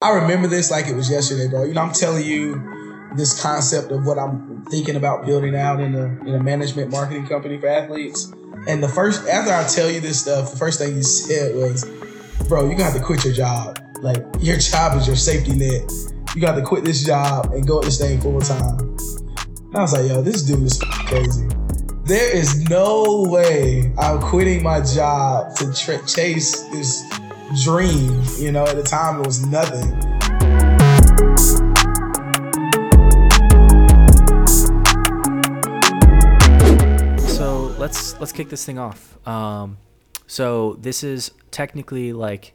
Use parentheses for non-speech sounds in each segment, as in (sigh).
I remember this like it was yesterday, bro. You know, I'm telling you this concept of what I'm thinking about building out in a in a management marketing company for athletes. And the first after I tell you this stuff, the first thing you said was, "Bro, you got to quit your job. Like your job is your safety net. You got to quit this job and go at this thing full time." I was like, "Yo, this dude is crazy." There is no way I'm quitting my job to tra- chase this dream. You know, at the time it was nothing. So let's let's kick this thing off. Um, so this is technically like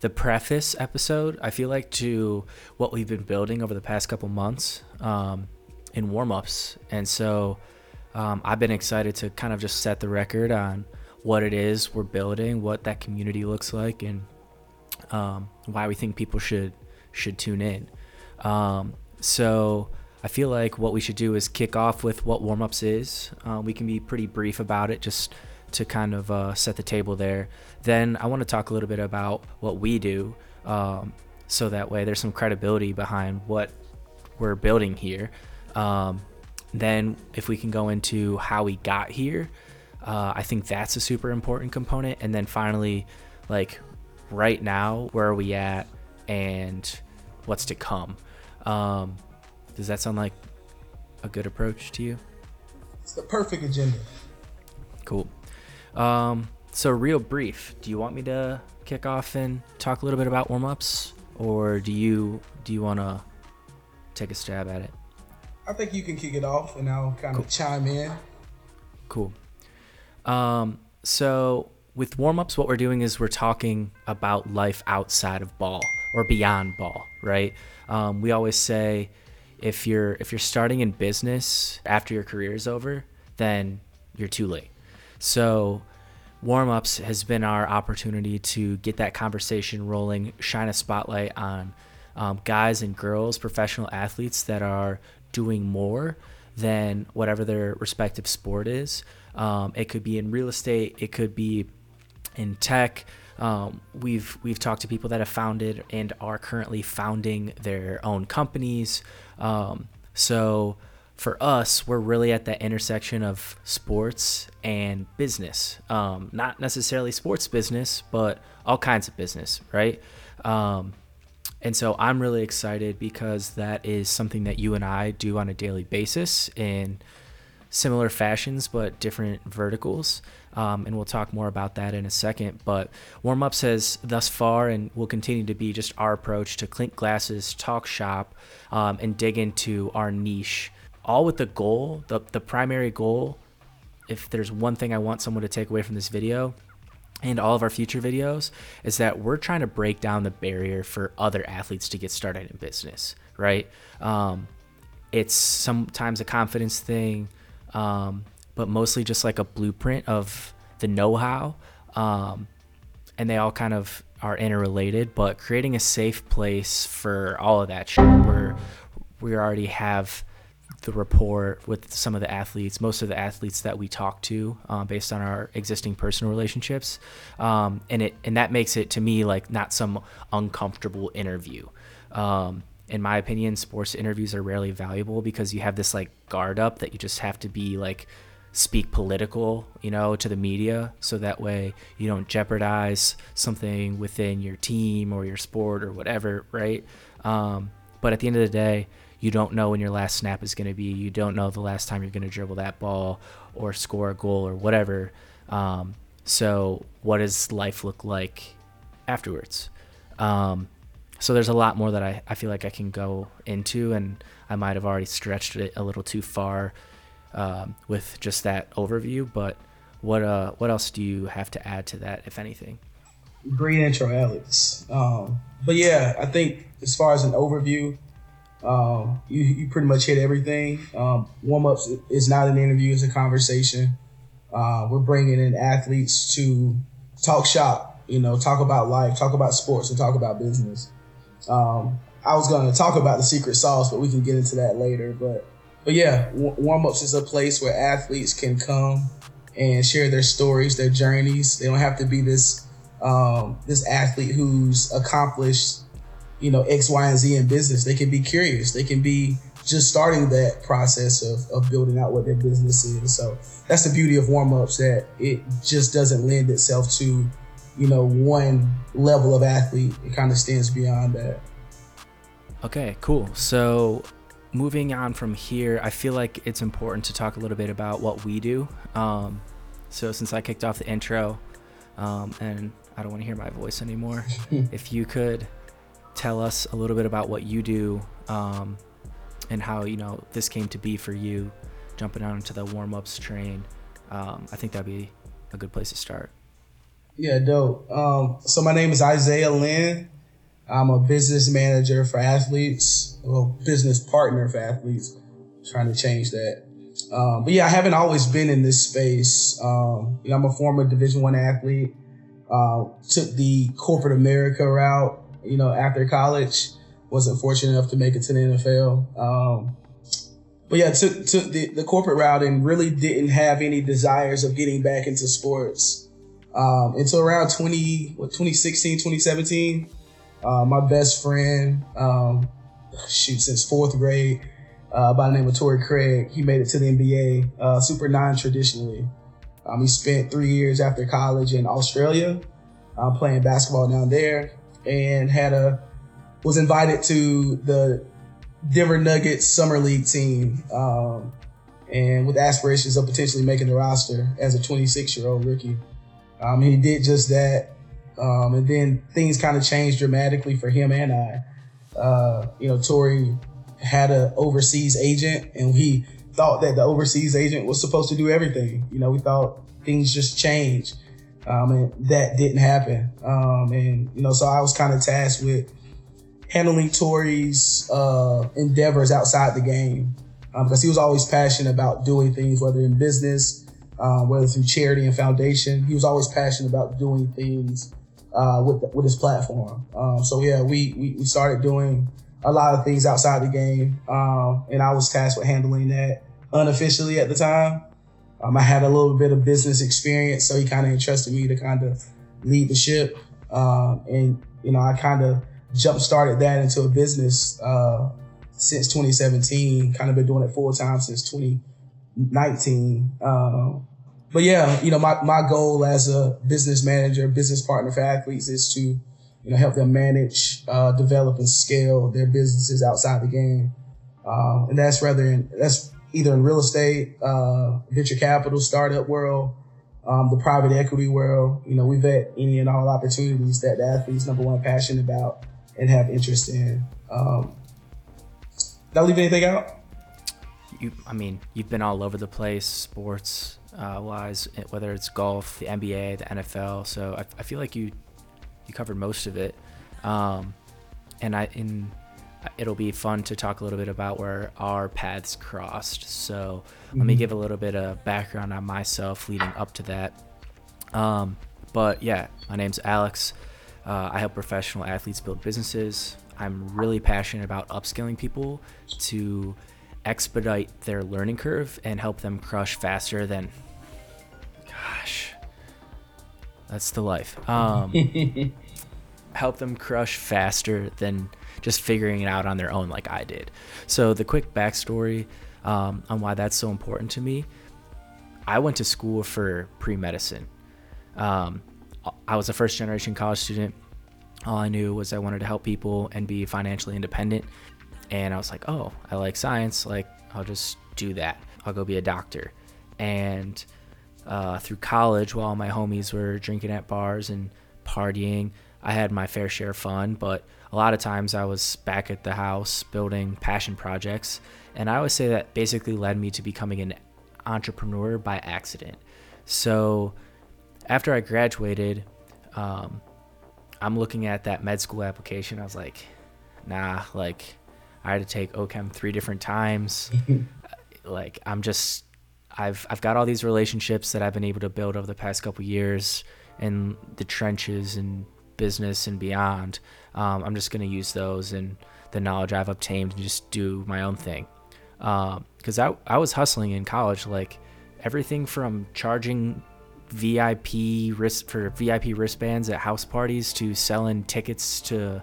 the preface episode. I feel like to what we've been building over the past couple months um, in warm ups, and so um, I've been excited to kind of just set the record on what it is we're building, what that community looks like, and um, why we think people should should tune in. Um, so I feel like what we should do is kick off with what warmups is. Uh, we can be pretty brief about it, just to kind of uh, set the table there. Then I want to talk a little bit about what we do, um, so that way there's some credibility behind what we're building here. Um, then if we can go into how we got here, uh, I think that's a super important component. And then finally, like right now, where are we at and what's to come? Um, does that sound like a good approach to you? It's the perfect agenda. Cool. Um, so real brief. Do you want me to kick off and talk a little bit about warm ups, or do you do you want to take a stab at it? I think you can kick it off, and I'll kind Cool. of chime in. Cool. Um, so with warm ups, what we're doing is we're talking about life outside of ball or beyond ball, right? Um, we always say if you're if you're starting in business after your career is over, then you're too late. So warm ups has been our opportunity to get that conversation rolling, shine a spotlight on um, guys and girls, professional athletes that are doing more than whatever their respective sport is. Um, it could be in real estate, it could be in tech. Um, we've we've talked to people that have founded and are currently founding their own companies. Um, so for us, we're really at that intersection of sports and business. Um, not necessarily sports business, but all kinds of business, right? Um, and so I'm really excited because that is something that you and I do on a daily basis in similar fashions but different verticals. Um, and we'll talk more about that in a second. But warm ups has thus far and will continue to be just our approach to clink glasses, talk shop, um, and dig into our niche, all with the goal, the, the primary goal. If there's one thing I want someone to take away from this video, and all of our future videos is that we're trying to break down the barrier for other athletes to get started in business, right? Um, it's sometimes a confidence thing, um, but mostly just like a blueprint of the know how. Um, and they all kind of are interrelated, but creating a safe place for all of that shit where we already have the rapport with some of the athletes, most of the athletes that we talk to, um, based on our existing personal relationships, um, and it and that makes it to me like not some uncomfortable interview. Um, in my opinion, sports interviews are rarely valuable because you have this like guard up that you just have to be like speak political, you know, to the media, so that way you don't jeopardize something within your team or your sport or whatever, right? Um, but at the end of the day, you don't know when your last snap is going to be. You don't know the last time you're going to dribble that ball or score a goal or whatever. Um, so, what does life look like afterwards? Um, so, there's a lot more that I, I feel like I can go into, and I might have already stretched it a little too far um, with just that overview. But what uh, what else do you have to add to that, if anything? Great intro, Alex. Um, but yeah, I think as far as an overview, um, you, you pretty much hit everything. Um, warm ups is not an interview; it's a conversation. Uh, we're bringing in athletes to talk shop, you know, talk about life, talk about sports, and talk about business. Um, I was going to talk about the secret sauce, but we can get into that later. But but yeah, warm ups is a place where athletes can come and share their stories, their journeys. They don't have to be this um, this athlete who's accomplished you know, X, Y, and Z in business. They can be curious. They can be just starting that process of, of building out what their business is. So that's the beauty of warm ups that it just doesn't lend itself to, you know, one level of athlete. It kind of stands beyond that. Okay, cool. So moving on from here, I feel like it's important to talk a little bit about what we do. Um, so since I kicked off the intro, um, and I don't want to hear my voice anymore, (laughs) if you could tell us a little bit about what you do um, and how you know this came to be for you, jumping onto the warm ups train. Um, I think that'd be a good place to start. Yeah, dope. Um, so my name is Isaiah Lynn. I'm a business manager for athletes, well, business partner for athletes. trying to change that. Um, but yeah, I haven't always been in this space. Um, you know, I'm a former Division One athlete. Uh, took the corporate America route. You know, after college, wasn't fortunate enough to make it to the NFL. Um, but yeah, took took the, the corporate route and really didn't have any desires of getting back into sports um, until around 20 what 2016 2017 uh, my best friend, um, shoot, since fourth grade, uh, by the name of Torrey Craig, he made it to the NBA, uh, super non-traditionally. Um, he spent three years after college in Australia, uh, playing basketball down there, and had a was invited to the Denver Nuggets summer league team, um, and with aspirations of potentially making the roster as a 26 year old rookie. Um, he did just that. Um, and then things kind of changed dramatically for him and I. Uh, you know, Torrey had an overseas agent, and we thought that the overseas agent was supposed to do everything. You know, we thought things just changed, um, and that didn't happen. Um, and you know, so I was kind of tasked with handling Torrey's uh, endeavors outside the game because um, he was always passionate about doing things, whether in business, uh, whether through charity and foundation. He was always passionate about doing things uh, with with his platform. Um, so yeah, we, we, we started doing a lot of things outside the game, um, and I was tasked with handling that unofficially at the time. Um, I had a little bit of business experience, so he kind of entrusted me to kind of lead the ship, um, and you know I kind of jump started that into a business uh, since 2017. Kind of been doing it full time since 2019. Um, but yeah, you know, my, my goal as a business manager, business partner for athletes is to, you know, help them manage, uh, develop and scale their businesses outside the game. Um, and that's rather in, that's either in real estate, uh, venture capital, startup world, um, the private equity world. You know, we vet any and all opportunities that the athletes number one passionate about and have interest in. Um, did I leave anything out? You, I mean, you've been all over the place, sports, uh, wise, whether it's golf, the NBA, the NFL. So I, I feel like you you covered most of it, um, and I in it'll be fun to talk a little bit about where our paths crossed. So mm-hmm. let me mm-hmm. give a little bit of background on myself leading up to that. Um, but yeah, my name's Alex. Uh, I help professional athletes build businesses. I'm really passionate about upskilling people to expedite their learning curve and help them crush faster than gosh that's the life um, (laughs) help them crush faster than just figuring it out on their own like i did so the quick backstory um, on why that's so important to me i went to school for pre-medicine um, i was a first generation college student all i knew was i wanted to help people and be financially independent and I was like, oh, I like science. Like, I'll just do that. I'll go be a doctor. And uh, through college, while my homies were drinking at bars and partying, I had my fair share of fun. But a lot of times I was back at the house building passion projects. And I always say that basically led me to becoming an entrepreneur by accident. So after I graduated, um, I'm looking at that med school application. I was like, nah, like I had to take OChem three different times. (laughs) like I'm just I've I've got all these relationships that I've been able to build over the past couple years in the trenches and business and beyond. Um, I'm just gonna use those and the knowledge I've obtained and just do my own thing. Because um, I I was hustling in college, like everything from charging VIP wrist for VIP wristbands at house parties to selling tickets to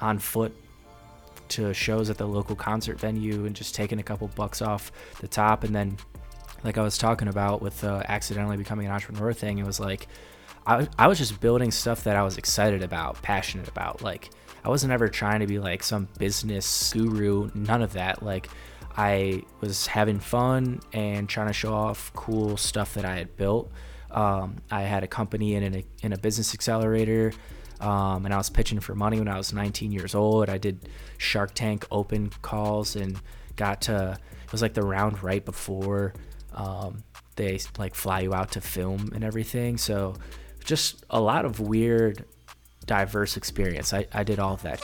on foot to shows at the local concert venue and just taking a couple bucks off the top. And then, like I was talking about with uh, accidentally becoming an entrepreneur thing, it was like I, I was just building stuff that I was excited about, passionate about. Like, I wasn't ever trying to be like some business guru, none of that. Like, I was having fun and trying to show off cool stuff that I had built. Um, I had a company in in, a, in a business accelerator, um, and I was pitching for money when I was 19 years old. I did Shark Tank open calls and got to it was like the round right before um, they like fly you out to film and everything. So just a lot of weird, diverse experience. I, I did all of that.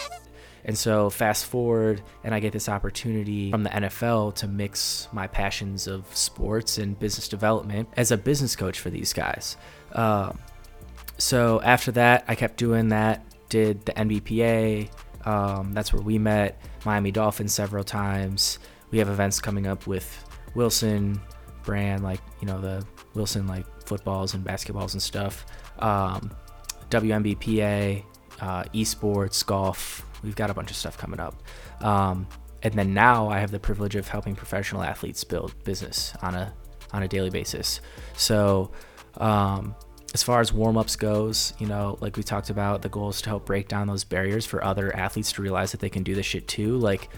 And so fast forward, and I get this opportunity from the NFL to mix my passions of sports and business development as a business coach for these guys. Um, so after that, I kept doing that. Did the NBPA. Um, that's where we met. Miami Dolphins several times. We have events coming up with Wilson brand, like you know the Wilson like footballs and basketballs and stuff. Um, WNBPA, uh, esports, golf, We've got a bunch of stuff coming up. Um, and then now I have the privilege of helping professional athletes build business on a on a daily basis. So um, as far as warm-ups goes, you know, like we talked about, the goal is to help break down those barriers for other athletes to realize that they can do this shit too. Like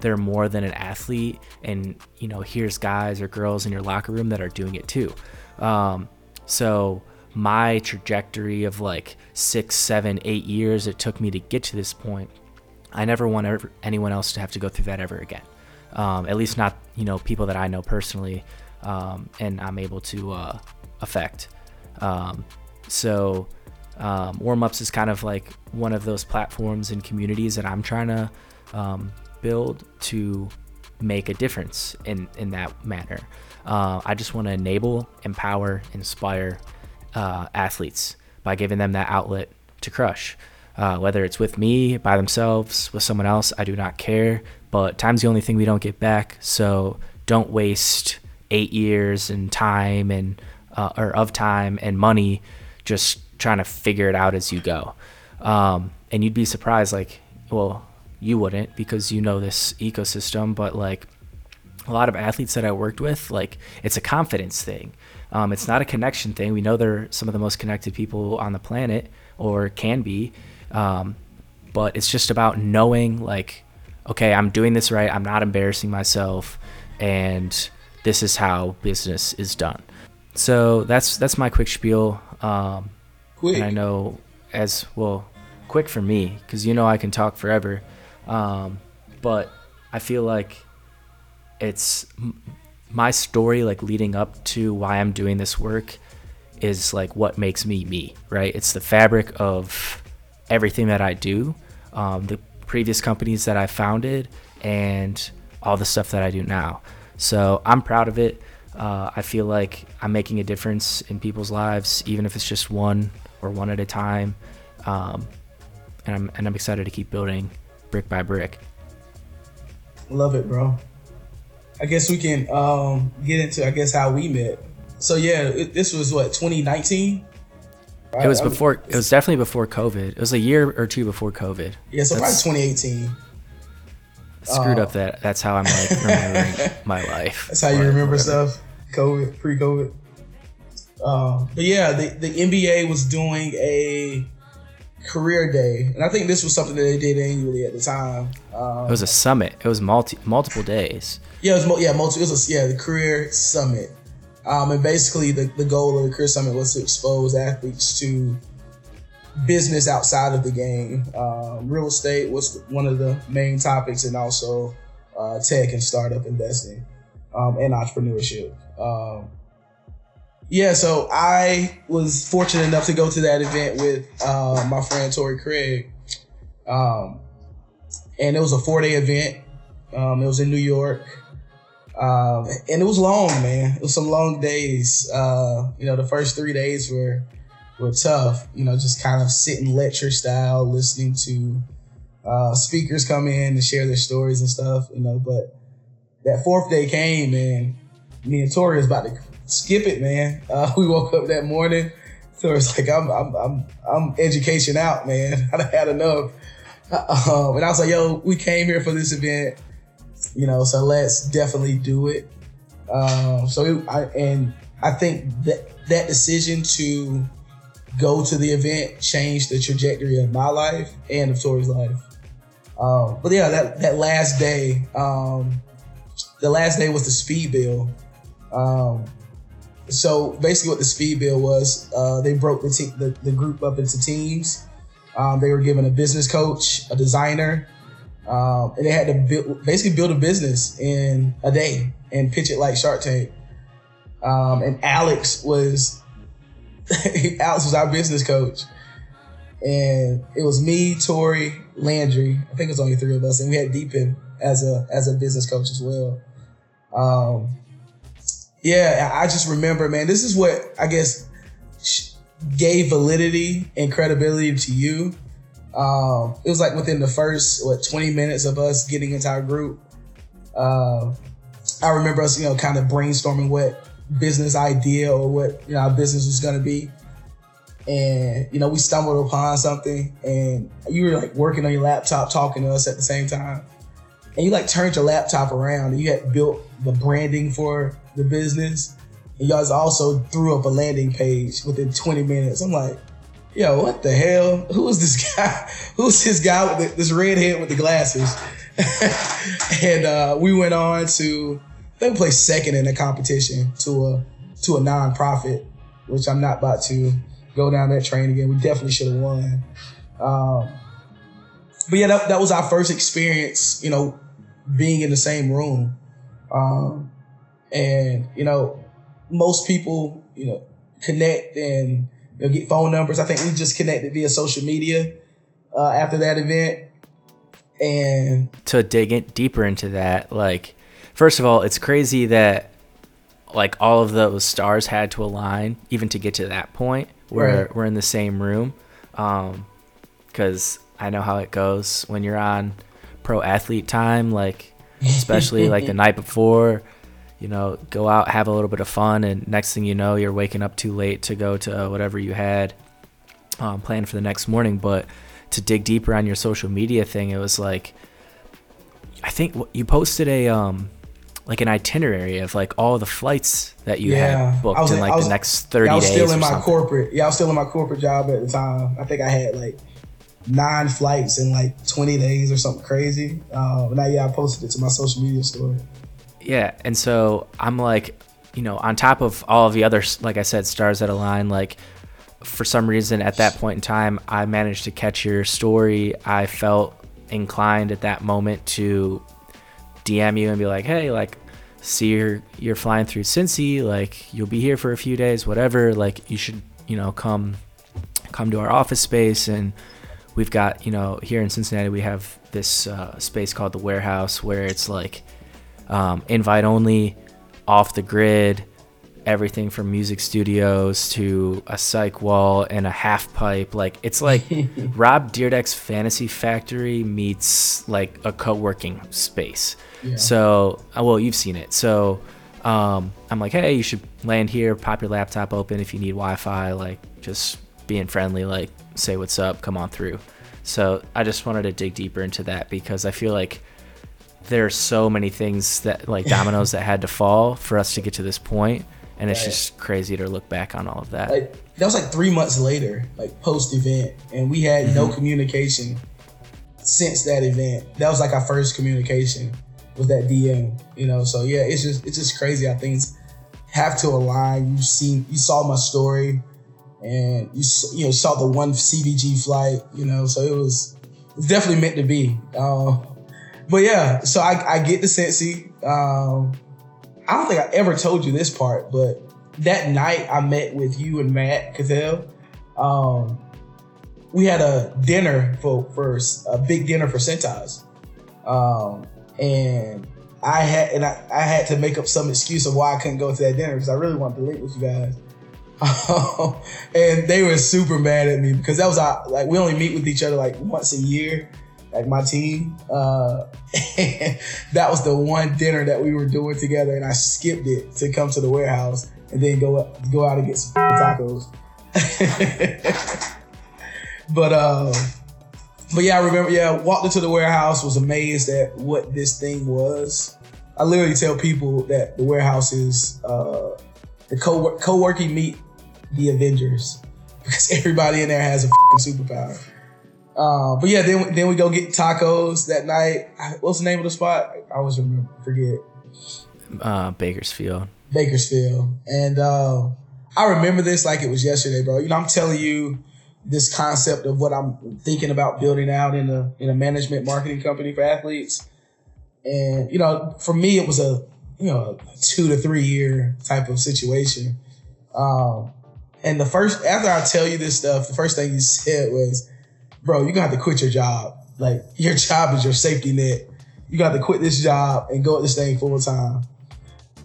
they're more than an athlete, and you know, here's guys or girls in your locker room that are doing it too. Um, so my trajectory of like six, seven, eight years it took me to get to this point I never want ever, anyone else to have to go through that ever again. Um, at least not you know people that I know personally, um, and I'm able to uh, affect. Um, so um, warm ups is kind of like one of those platforms and communities that I'm trying to um, build to make a difference in in that manner. Uh, I just want to enable, empower, inspire uh, athletes by giving them that outlet to crush. Uh, whether it's with me, by themselves, with someone else, I do not care. But time's the only thing we don't get back. So don't waste eight years and time and uh, or of time and money just trying to figure it out as you go. Um, and you'd be surprised, like, well, you wouldn't because you know this ecosystem, but like a lot of athletes that I worked with, like it's a confidence thing. Um, it's not a connection thing. We know they're some of the most connected people on the planet, or can be. Um, but it's just about knowing, like, okay, I'm doing this right. I'm not embarrassing myself, and this is how business is done. So that's that's my quick spiel. Um, quick. And I know as well, quick for me because you know I can talk forever. Um, but I feel like it's my story, like leading up to why I'm doing this work, is like what makes me me, right? It's the fabric of everything that I do, um, the previous companies that I founded, and all the stuff that I do now. So I'm proud of it. Uh, I feel like I'm making a difference in people's lives, even if it's just one or one at a time. Um, and I'm and I'm excited to keep building brick by brick. Love it, bro. I guess we can um, get into I guess how we met. So yeah, it, this was what 2019. It was before. It was definitely before COVID. It was a year or two before COVID. Yeah, so that's, probably 2018. Screwed uh, up that. That's how I'm like (laughs) remembering my life. That's how you remember whatever. stuff. COVID, pre-COVID. Uh, but yeah, the, the NBA was doing a career day, and I think this was something that they did annually at the time. Um, it was a summit. It was multi multiple days. Yeah, it was yeah multi. It was a, yeah the career summit. Um, and basically, the, the goal of the Career Summit was to expose athletes to business outside of the game. Um, real estate was one of the main topics, and also uh, tech and startup investing um, and entrepreneurship. Um, yeah, so I was fortunate enough to go to that event with uh, my friend Torrey Craig. Um, and it was a four day event. Um, it was in New York. Um, and it was long, man. It was some long days. Uh, you know, the first three days were were tough. You know, just kind of sitting lecture style, listening to uh, speakers come in and share their stories and stuff. You know, but that fourth day came, and me and Tori was about to skip it, man. (laughs) Uh, we woke up that morning. So it's like I'm I'm I'm I'm education out, man. (laughs) I had enough. Um, and I was like, yo, we came here for this event, you know, so let's definitely do it. Um, so it, I, and I think that that decision to go to the event changed the trajectory of my life and of Torrey's life. Um, but yeah, that, that last day, um, the last day was the speed build. Um, so basically, what the speed build was, uh, they broke the, te- the, the group up into teams. Um, they were given a business coach, a designer, um, and they had to basically build a business in a day and pitch it like Shark Tank. Um, and Alex was (laughs) Alex was our business coach, and it was me, Torrey, Landry. I think it was only three of us, and we had Deepin as a as a business coach as well. Um, yeah, I just remember, man. This is what I guess gave validity and credibility to you. Um, it was like within the first what 20 minutes of us getting into our group. Uh, I remember us, you know, kind of brainstorming what business idea or what you know our business was going to be and you know we stumbled upon something and you were like working on your laptop talking to us at the same time and you like turned your laptop around and you had built the branding for the business and you guys also threw up a landing page within 20 minutes i'm like yo what the hell who is this (laughs) guy who's this guy with the, this redhead with the glasses (laughs) and uh, we went on to they placed second in the competition to a to a nonprofit, which I'm not about to go down that train again. We definitely should have won. Um, but yeah, that, that was our first experience, you know, being in the same room. Um, and you know, most people, you know, connect and you know, get phone numbers. I think we just connected via social media uh, after that event. And to dig in deeper into that, like first of all, it's crazy that like all of those stars had to align even to get to that point where right. we're in the same room. Um, because I know how it goes when you're on pro athlete time, like especially like the (laughs) night before, you know, go out, have a little bit of fun, and next thing you know, you're waking up too late to go to whatever you had um, planned for the next morning. But to dig deeper on your social media thing, it was like, I think you posted a um like an itinerary of like all the flights that you yeah. had booked in like was, the next 30 yeah, I was days. still in my something. corporate. Yeah, I was still in my corporate job at the time. I think I had like nine flights in like 20 days or something crazy. Uh, now, yeah, I posted it to my social media story. Yeah. And so I'm like, you know, on top of all of the other, like I said, stars that align, like for some reason at that point in time, I managed to catch your story. I felt inclined at that moment to DM you and be like, hey, like, see you're you're flying through Cincy, like you'll be here for a few days, whatever. Like you should, you know, come come to our office space and we've got, you know, here in Cincinnati we have this uh, space called the warehouse where it's like um, invite only, off the grid, everything from music studios to a psych wall and a half pipe. Like it's like (laughs) Rob Dyrdek's Fantasy Factory meets like a co-working space. Yeah. So, uh, well, you've seen it. So, um, I'm like, hey, you should land here, pop your laptop open if you need Wi-Fi. Like, just being friendly, like, say what's up, come on through. So, I just wanted to dig deeper into that because I feel like there's so many things that like (laughs) dominoes that had to fall for us to get to this point and it's right. just crazy to look back on all of that. Like that was like three months later, like post event, and we had mm-hmm. no communication since that event. That was like our first communication was that DM, you know. So yeah, it's just it's just crazy how things have to align. you've seen you saw my story, and you you know saw the one CVG flight, you know. So it was it's definitely meant to be. Um, but yeah, so I, I get the Cincy. Um, I don't think I ever told you this part, but that night I met with you and Matt Cathell. Um, we had a dinner for, for a big dinner for Cintas. Um, and I had and I, I had to make up some excuse of why I couldn't go to that dinner because I really wanted to link with you guys. (laughs) and they were super mad at me because that was our like we only meet with each other like once a year like my team. Uh, (laughs) that was the one dinner that we were doing together, and I skipped it to come to the warehouse and then go go out and get some tacos. (laughs) but uh, but yeah, I remember. Yeah, walked into the warehouse, was amazed at what this thing was. I literally tell people that the warehouse is uh, the co co-working meet the Avengers because (laughs) everybody in there has a superpower. Uh, but yeah, then then we go get tacos that night. What's the name of the spot? I always remember, forget. Uh, Bakersfield. Bakersfield, and uh, I remember this like it was yesterday, bro. You know, I'm telling you this concept of what I'm thinking about building out in a in a management marketing company for athletes. And you know, for me, it was a you know a two to three year type of situation. Um, and the first after I tell you this stuff, the first thing you (laughs) said was, "Bro, you got to have to quit your job. Like your (laughs) job is your safety net. You got to quit this job and go at this thing full time."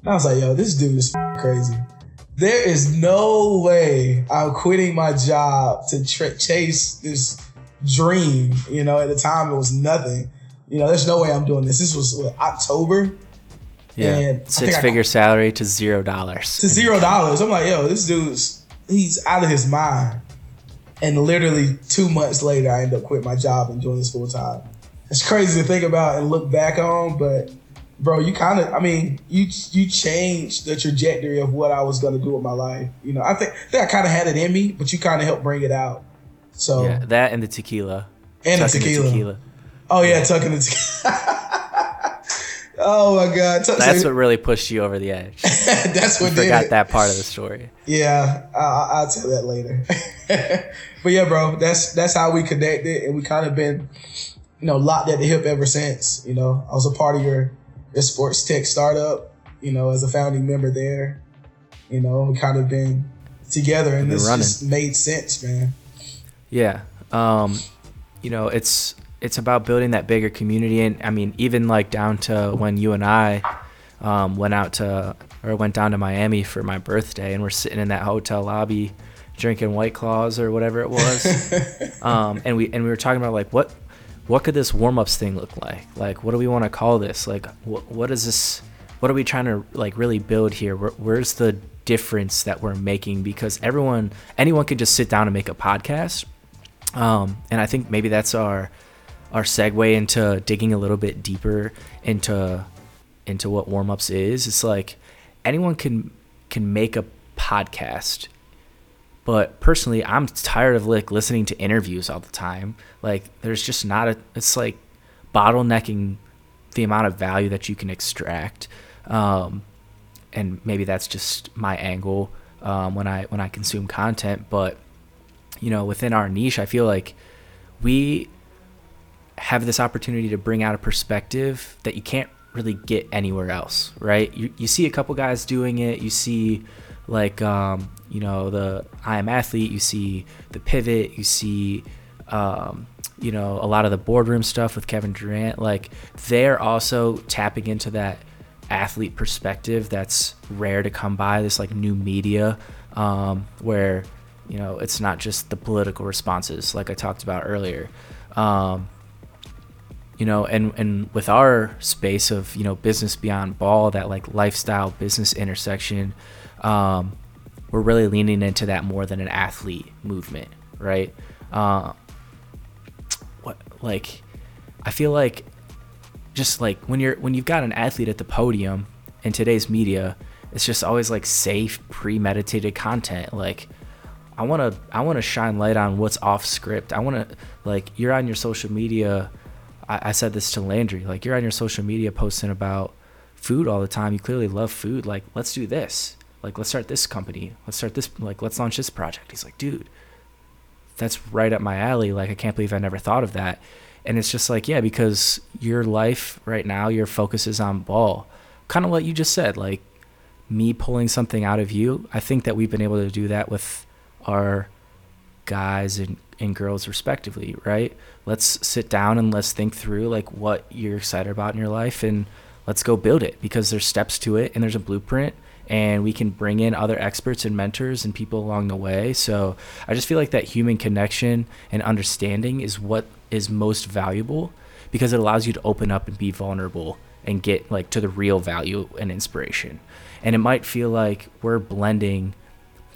And I was like, "Yo, this dude is (laughs) crazy." there is no way I'm quitting my job to tra- chase this dream. You know, at the time it was nothing. You know, there's no way I'm doing this. This was what, October. Yeah, six figure I, salary to zero dollars. To zero dollars. I'm like, yo, this dude's he's out of his mind. And literally two months later, I end up quitting my job and doing this full time. It's crazy to think about and look back on, but bro, you kind of, I mean, you you changed the trajectory of what I was gonna do with my life. You know, I think, I think I kind of had it in me, but you kind of helped bring it out. So yeah, that and the tequila, and the tequila. the tequila. Oh yeah, yeah. tucking the tequila. (laughs) oh my god, Tuck, that's so, what really pushed you over the edge. (laughs) that's what you forgot that part of the story. Yeah, I, I'll tell that later. (laughs) but yeah, bro, that's that's how we connected, and we kind of been, you know, locked at the hip ever since. You know, I was a part of your a sports tech startup, you know, as a founding member there. You know, we kind of been together and this running. just made sense, man. Yeah. Um, you know, it's it's about building that bigger community and I mean, even like down to when you and I um, went out to or went down to Miami for my birthday and we're sitting in that hotel lobby drinking white claws or whatever it was. (laughs) um, and we and we were talking about like what what could this warm-ups thing look like? Like what do we want to call this? Like wh- what is this what are we trying to like really build here? Where, where's the difference that we're making? Because everyone anyone can just sit down and make a podcast. Um, and i think maybe that's our our segue into digging a little bit deeper into into what warm-ups is. It's like anyone can can make a podcast but personally, I'm tired of like listening to interviews all the time. Like there's just not a it's like bottlenecking the amount of value that you can extract. Um, and maybe that's just my angle um, when I when I consume content. But you know, within our niche, I feel like we have this opportunity to bring out a perspective that you can't really get anywhere else, right? You you see a couple guys doing it. You see like um, you know the I am athlete. You see the pivot. You see um, you know a lot of the boardroom stuff with Kevin Durant. Like they're also tapping into that athlete perspective that's rare to come by. This like new media um, where you know it's not just the political responses like I talked about earlier. Um, you know, and and with our space of you know business beyond ball, that like lifestyle business intersection um, we're really leaning into that more than an athlete movement, right? Uh, what like I feel like just like when you're when you've got an athlete at the podium in today's media, it's just always like safe, premeditated content. Like I want to I want to shine light on what's off script. I want to like you're on your social media. I, I said this to Landry. Like you're on your social media posting about food all the time. You clearly love food. Like let's do this. Like let's start this company. Let's start this like let's launch this project. He's like dude that's right up my alley. Like i can't believe i never thought of that. And it's just like yeah because your life right now your focus is on ball. Kind of what you just said like me pulling something out of you. I think that we've been able to do that with our guys and, and girls respectively right let's sit down and let's think through like what you're excited about in your life and let's go build it because there's steps to it and there's a blueprint and we can bring in other experts and mentors and people along the way. So I just feel like that human connection and understanding is what is most valuable because it allows you to open up and be vulnerable and get like to the real value and inspiration. And it might feel like we're blending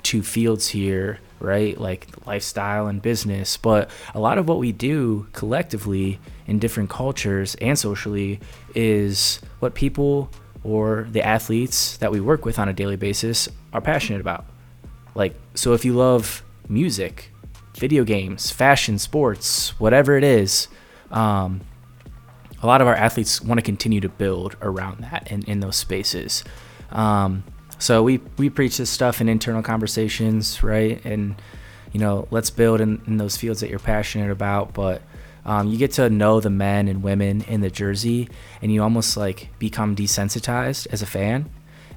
two fields here right? Like lifestyle and business. But a lot of what we do collectively in different cultures and socially is what people or the athletes that we work with on a daily basis are passionate about. Like, so if you love music, video games, fashion, sports, whatever it is, um, a lot of our athletes want to continue to build around that in, in those spaces. Um, so we, we preach this stuff in internal conversations, right? And, you know, let's build in, in those fields that you're passionate about. But um, you get to know the men and women in the jersey, and you almost like become desensitized as a fan.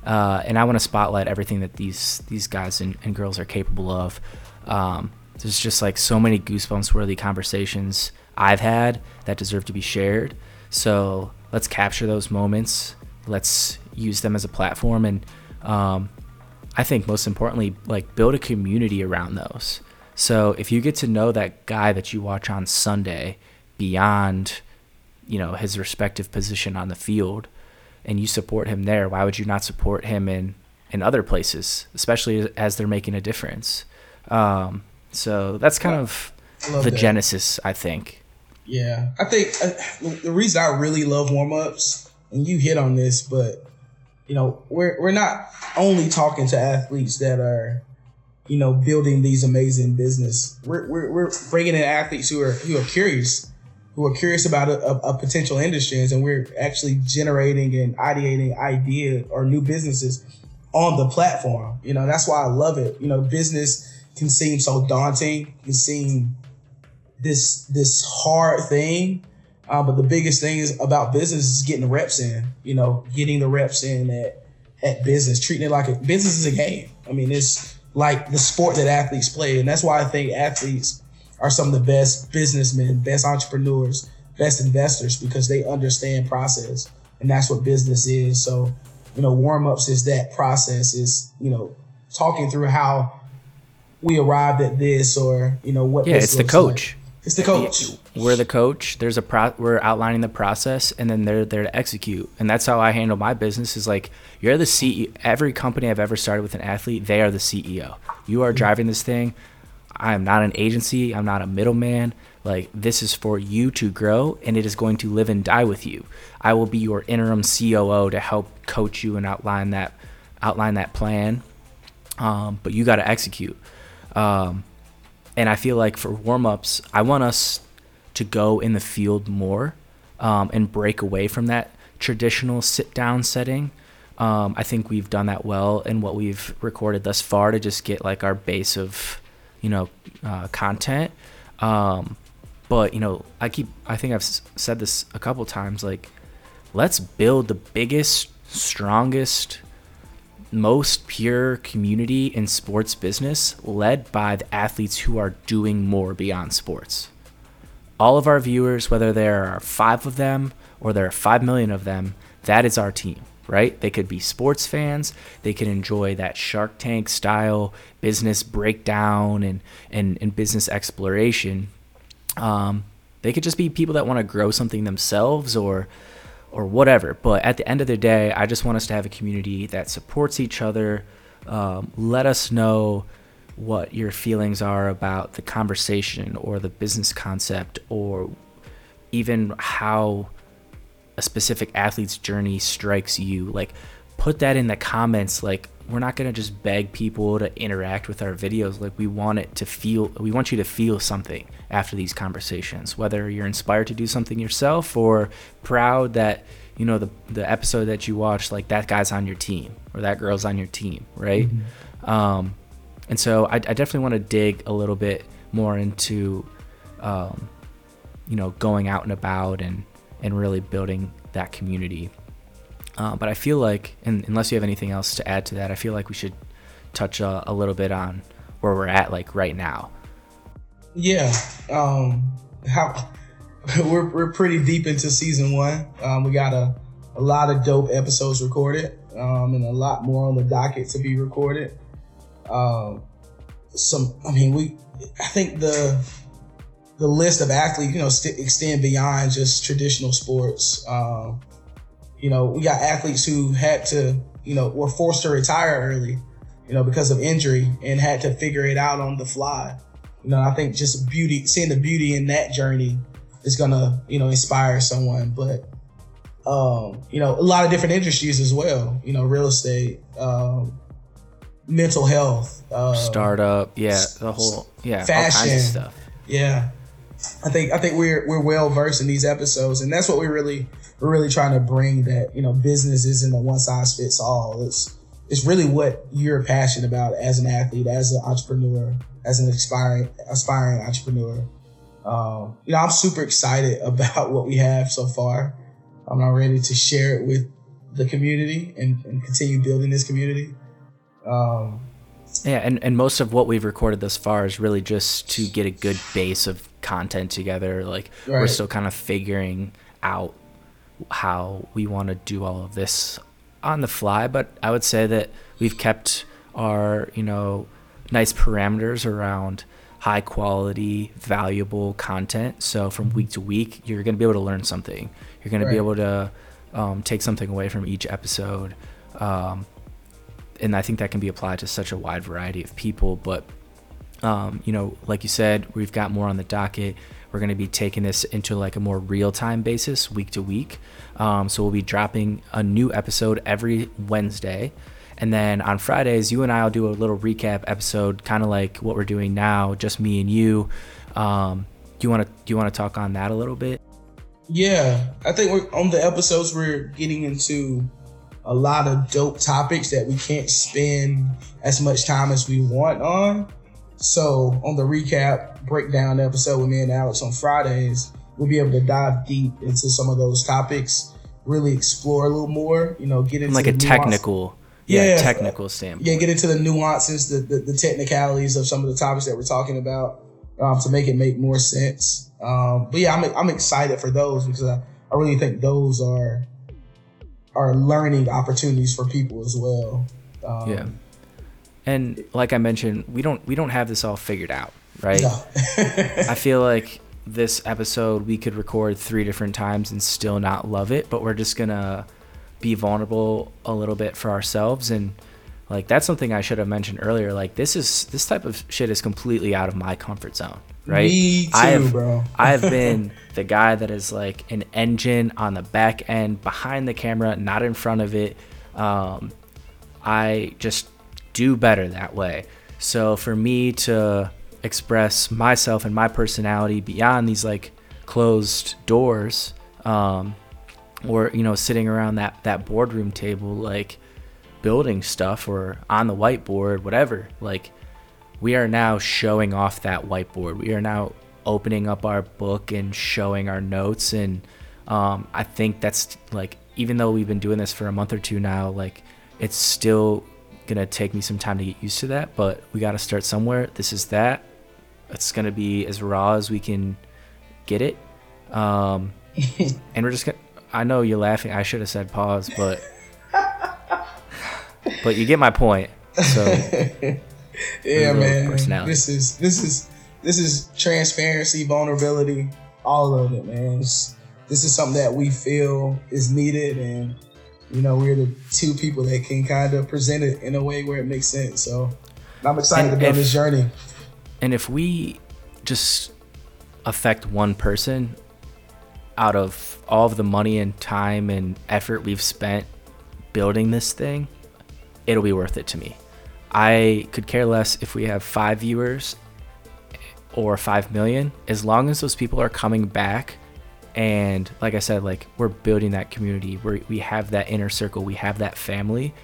Uh, and I want to spotlight everything that these these guys and, and girls are capable of. Um, there's just like so many goosebumps worthy conversations I've had that deserve to be shared. So let's capture those moments. Let's use them as a platform, and um, I think most importantly, like build a community around those. So if you get to know that guy that you watch on Sunday beyond, you know, his respective position on the field, and you support him there, why would you not support him in in other places, especially as they're making a difference? Um, so that's kind of the that. genesis, I think. Yeah, I think uh, the reason I really love warm ups, and you hit on this, but you know, we're we're not only talking to athletes that are you know, building these amazing business. We're, we're, we're bringing in athletes who are who are curious, who are curious about a, a, a potential industries, and we're actually generating and ideating idea or new businesses on the platform. You know, that's why I love it. You know, business can seem so daunting, can seem this this hard thing. Uh, but the biggest thing is about business is getting the reps in. You know, getting the reps in at at business, treating it like a business is a game. I mean, it's like the sport that athletes play. And that's why I think athletes are some of the best businessmen, best entrepreneurs, best investors because they understand process. And that's what business is. So, you know, warm ups is that process is, you know, talking through how we arrived at this or, you know, what Yeah, it's the coach. Like. It's the coach. We're the coach. There's a pro. We're outlining the process, and then they're there to execute. And that's how I handle my business. Is like you're the CEO. Every company I've ever started with an athlete, they are the CEO. You are driving this thing. I am not an agency. I'm not a middleman. Like this is for you to grow, and it is going to live and die with you. I will be your interim COO to help coach you and outline that outline that plan. Um, but you got to execute. Um, and I feel like for warm ups, I want us to go in the field more um, and break away from that traditional sit down setting. Um, I think we've done that well in what we've recorded thus far to just get like our base of, you know, uh, content. Um, but you know, I keep, I think I've said this a couple times. Like, let's build the biggest, strongest, most pure community in sports business led by the athletes who are doing more beyond sports. All of our viewers, whether there are five of them or there are five million of them, that is our team, right? They could be sports fans. They could enjoy that Shark Tank style business breakdown and, and, and business exploration. Um, they could just be people that want to grow something themselves or or whatever. But at the end of the day, I just want us to have a community that supports each other. Um, let us know what your feelings are about the conversation or the business concept or even how a specific athlete's journey strikes you. Like, put that in the comments. Like, we're not going to just beg people to interact with our videos. Like, we want it to feel, we want you to feel something after these conversations, whether you're inspired to do something yourself or proud that you know the the episode that you watched, like that guy's on your team or that girl's on your team, right? Mm-hmm. Um, and so I, I definitely want to dig a little bit more into, um, you know, going out and about and and really building that community. Uh, but I feel like, unless you have anything else to add to that, I feel like we should touch a, a little bit on where we're at, like right now. Yeah. Um, how (laughs) we're, we're pretty deep into season one. Um, we got a, a lot of dope episodes recorded um, and a lot more on the docket to be recorded. Um, some, I mean, we, I think the, the list of athletes, you know, st- extend beyond just traditional sports. Um, you know, we got athletes who had to, you know, were forced to retire early you know, because of injury and had to figure it out on the fly. You know, I think just beauty, seeing the beauty in that journey is gonna, you know, inspire someone. But um, you know, a lot of different industries as well. You know, real estate, um, mental health, uh, startup, yeah, the whole, yeah, fashion all kinds of stuff. Yeah, I think I think we're we're well versed in these episodes, and that's what we really we're really trying to bring. That you know, business isn't a one size fits all. It's it's really what you're passionate about as an athlete, as an entrepreneur, as an aspiring aspiring entrepreneur. Um, you know, I'm super excited (laughs) about what we have so far. I'm now ready to share it with the community and, and continue building this community. Um, yeah, and, and most of what we've recorded thus far is really just to get a good base of content together. Like right. we're still kind of figuring out how we want to do all of this on the fly, but I would say that we've kept our, you know, nice parameters around high quality, valuable content. So from week to week, you're going to be able to learn something. You're going right. to be able to um, take something away from each episode. Um, and I think that can be applied to such a wide variety of people. But, um, you know, like you said, we've got more on the docket. We're going to be taking this into like a more real time basis, week to week. Um, so we'll be dropping a new episode every Wednesday. And then on Fridays, you and I will do a little recap episode, kind of like what we're doing now, just me and you. Um, do you want to do you want to talk on that a little bit? Yeah, I think we're on the episodes we're getting into a lot of dope topics that we can't spend as much time as we want on. So on the recap breakdown episode with me and Alex on Fridays, we'll be able to dive deep into some of those topics, really explore a little more, you know, get into like a nuance. technical yeah, yeah, technical standpoint. Yeah, get into the nuances, the, the, the technicalities of some of the topics that we're talking about um, to make it make more sense. Um, but yeah, I'm I'm excited for those because I, I really think those are are learning opportunities for people as well. Um, yeah, and like I mentioned, we don't we don't have this all figured out, right? No. (laughs) I feel like (laughs) this episode we could record three different times and still not love it, but we're just gonna be vulnerable a little bit for ourselves and like that's something I should have mentioned earlier. Like this is this type of shit is completely out of my comfort zone, right? Me too, I have, bro. I have been (laughs) the guy that is like an engine on the back end, behind the camera, not in front of it. Um, I just do better that way. So for me to express myself and my personality beyond these like closed doors, um, or you know sitting around that that boardroom table like building stuff or on the whiteboard whatever like we are now showing off that whiteboard we are now opening up our book and showing our notes and um, i think that's like even though we've been doing this for a month or two now like it's still gonna take me some time to get used to that but we got to start somewhere this is that it's gonna be as raw as we can get it um, (laughs) and we're just gonna I know you're laughing. I should have said pause, but but you get my point. So (laughs) yeah, man. This is this is this is transparency, vulnerability, all of it, man. It's, this is something that we feel is needed, and you know we're the two people that can kind of present it in a way where it makes sense. So I'm excited and to be on this journey. And if we just affect one person, out of all of the money and time and effort we've spent building this thing, it'll be worth it to me. I could care less if we have five viewers or five million, as long as those people are coming back. And like I said, like we're building that community, we we have that inner circle, we have that family.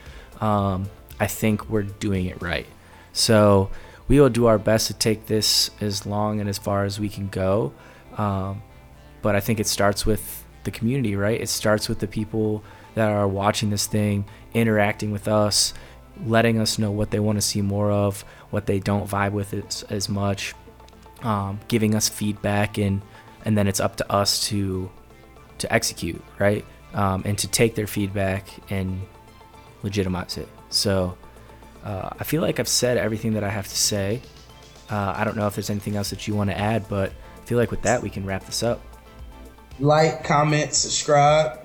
Um, I think we're doing it right. So we will do our best to take this as long and as far as we can go. Um, but I think it starts with the community, right? It starts with the people that are watching this thing, interacting with us, letting us know what they want to see more of, what they don't vibe with it as much, um, giving us feedback, and and then it's up to us to to execute, right? Um, and to take their feedback and legitimize it. So uh, I feel like I've said everything that I have to say. Uh, I don't know if there's anything else that you want to add, but I feel like with that we can wrap this up like, comment, subscribe.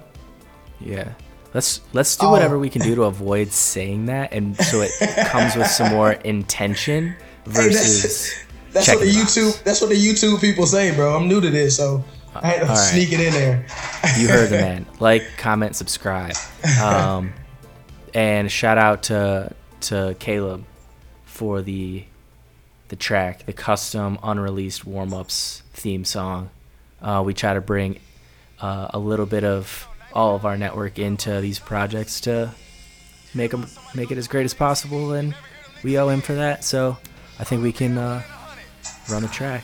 Yeah. Let's let's do Oh. whatever we can do to avoid saying that, and so it comes with some more (laughs) intention versus. That's what the. YouTube. That's what the YouTube people say, bro. I'm new to this, so I had to right. sneak it in there. You heard the (laughs) man. Like, comment, subscribe, um, and shout out to to Caleb for the the track, the custom unreleased warm ups theme song. Uh, we try to bring uh, a little bit of all of our network into these projects to make them make it as great as possible, and we owe him for that. So I think we can uh, run a track.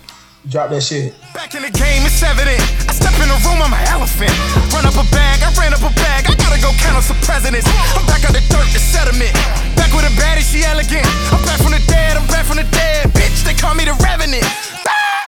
Drop that shit. Back in the game, it's evident. I step in the room, I'm an elephant. Run up a bag, I ran up a bag. I gotta go count on some presidents. I'm back out the dirt, the sediment. Back with a baddie, she elegant. I'm back from the dead, I'm back from the dead. Bitch, they call me the revenant.